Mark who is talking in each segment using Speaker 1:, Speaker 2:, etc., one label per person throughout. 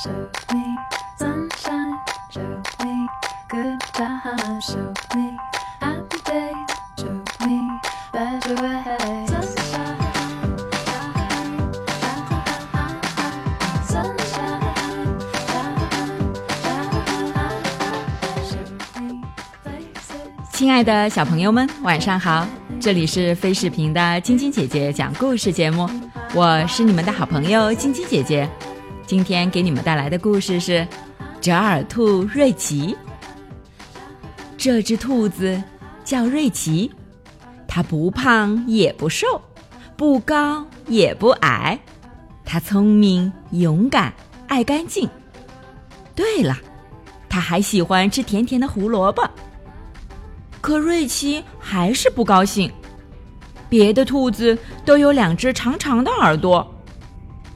Speaker 1: show me sunshine, show me good times, show me happy day, show me better ways. Sunshine, sunshine, show me places.
Speaker 2: 亲爱的小朋友们，晚上好！这里是飞视频的晶晶姐姐讲故事节目，我是你们的好朋友晶晶姐姐。今天给你们带来的故事是《折耳兔瑞奇》。这只兔子叫瑞奇，它不胖也不瘦，不高也不矮，它聪明、勇敢、爱干净。对了，它还喜欢吃甜甜的胡萝卜。可瑞奇还是不高兴。别的兔子都有两只长长的耳朵，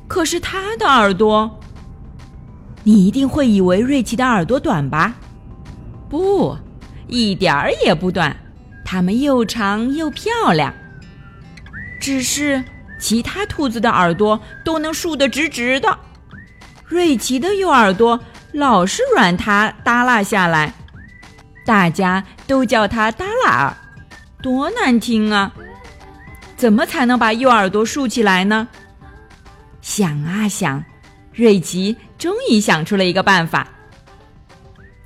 Speaker 2: 可是它的耳朵……你一定会以为瑞奇的耳朵短吧？不，一点儿也不短，它们又长又漂亮。只是其他兔子的耳朵都能竖得直直的，瑞奇的右耳朵老是软塌耷拉下来。大家都叫它耷拉耳，多难听啊！怎么才能把右耳朵竖起来呢？想啊想，瑞奇终于想出了一个办法。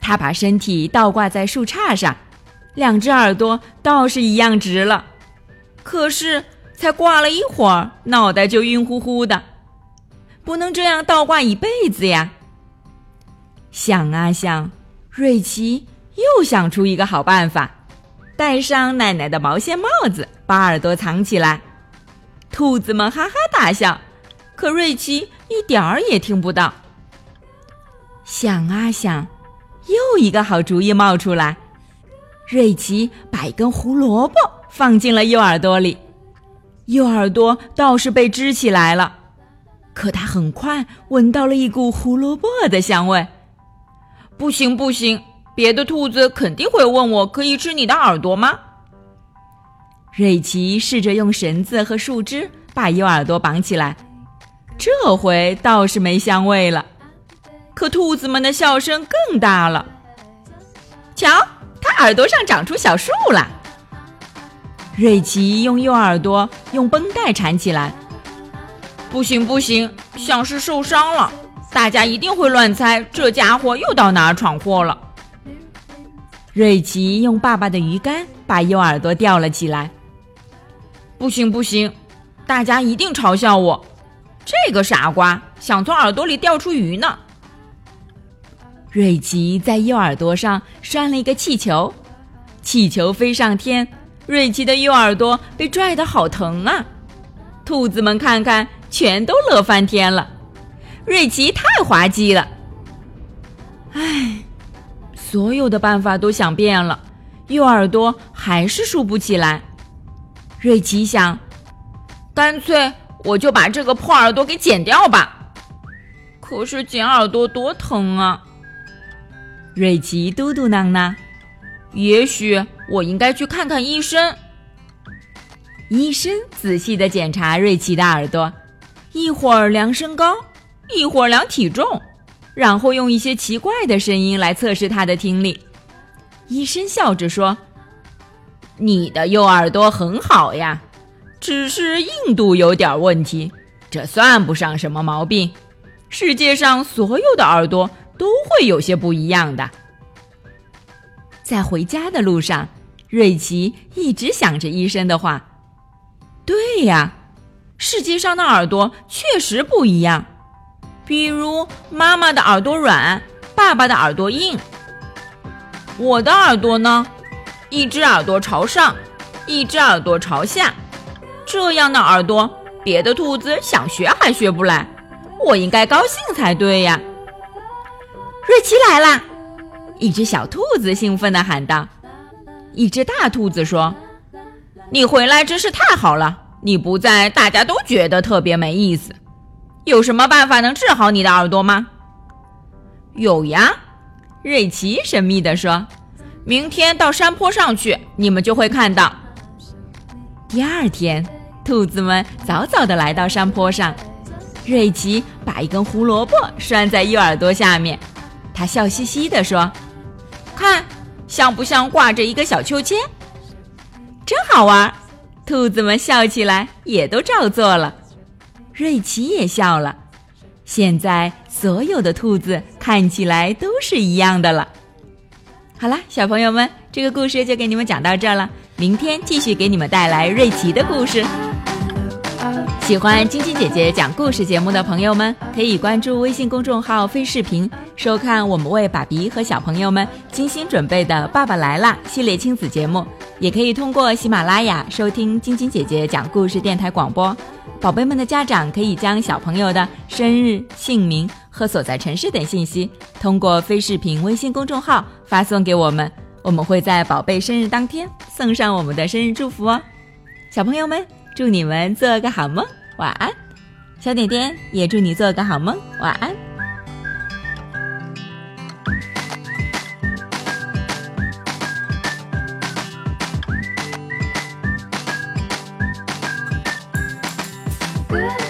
Speaker 2: 他把身体倒挂在树杈上，两只耳朵倒是一样直了。可是才挂了一会儿，脑袋就晕乎乎的。不能这样倒挂一辈子呀！想啊想，瑞奇。又想出一个好办法，戴上奶奶的毛线帽子，把耳朵藏起来。兔子们哈哈大笑，可瑞奇一点儿也听不到。想啊想，又一个好主意冒出来。瑞奇把一根胡萝卜放进了右耳朵里，右耳朵倒是被支起来了。可他很快闻到了一股胡萝卜的香味。不行，不行！别的兔子肯定会问我：“可以吃你的耳朵吗？”瑞奇试着用绳子和树枝把右耳朵绑起来，这回倒是没香味了。可兔子们的笑声更大了。瞧，它耳朵上长出小树了。瑞奇用右耳朵用绷带缠起来。不行不行，像是受伤了。大家一定会乱猜，这家伙又到哪儿闯祸了。瑞奇用爸爸的鱼竿把右耳朵吊了起来。不行不行，大家一定嘲笑我，这个傻瓜想从耳朵里钓出鱼呢。瑞奇在右耳朵上拴了一个气球，气球飞上天，瑞奇的右耳朵被拽得好疼啊！兔子们看看，全都乐翻天了。瑞奇太滑稽了，唉。所有的办法都想遍了，右耳朵还是竖不起来。瑞奇想，干脆我就把这个破耳朵给剪掉吧。可是剪耳朵多疼啊！瑞奇嘟嘟囔囔：“也许我应该去看看医生。”医生仔细的检查瑞奇的耳朵，一会儿量身高，一会儿量体重。然后用一些奇怪的声音来测试他的听力。医生笑着说：“你的右耳朵很好呀，只是硬度有点问题，这算不上什么毛病。世界上所有的耳朵都会有些不一样的。”在回家的路上，瑞奇一直想着医生的话。对呀，世界上的耳朵确实不一样。比如妈妈的耳朵软，爸爸的耳朵硬。我的耳朵呢？一只耳朵朝上，一只耳朵朝下。这样的耳朵，别的兔子想学还学不来。我应该高兴才对呀！瑞奇来啦！一只小兔子兴奋地喊道。一只大兔子说：“你回来真是太好了！你不在，大家都觉得特别没意思。”有什么办法能治好你的耳朵吗？有呀，瑞奇神秘地说：“明天到山坡上去，你们就会看到。”第二天，兔子们早早的来到山坡上，瑞奇把一根胡萝卜拴在右耳朵下面。他笑嘻嘻地说：“看，像不像挂着一个小秋千？真好玩！”兔子们笑起来，也都照做了。瑞奇也笑了。现在所有的兔子看起来都是一样的了。好了，小朋友们，这个故事就给你们讲到这儿了。明天继续给你们带来瑞奇的故事。喜欢晶晶姐姐讲故事节目的朋友们，可以关注微信公众号“飞视频”，收看我们为爸比和小朋友们精心准备的《爸爸来啦》系列亲子节目。也可以通过喜马拉雅收听晶晶姐姐讲故事电台广播。宝贝们的家长可以将小朋友的生日、姓名和所在城市等信息，通过飞视频微信公众号发送给我们，我们会在宝贝生日当天送上我们的生日祝福哦。小朋友们。祝你们做个好梦，晚安。小点点也祝你做个好梦，晚安。
Speaker 1: Good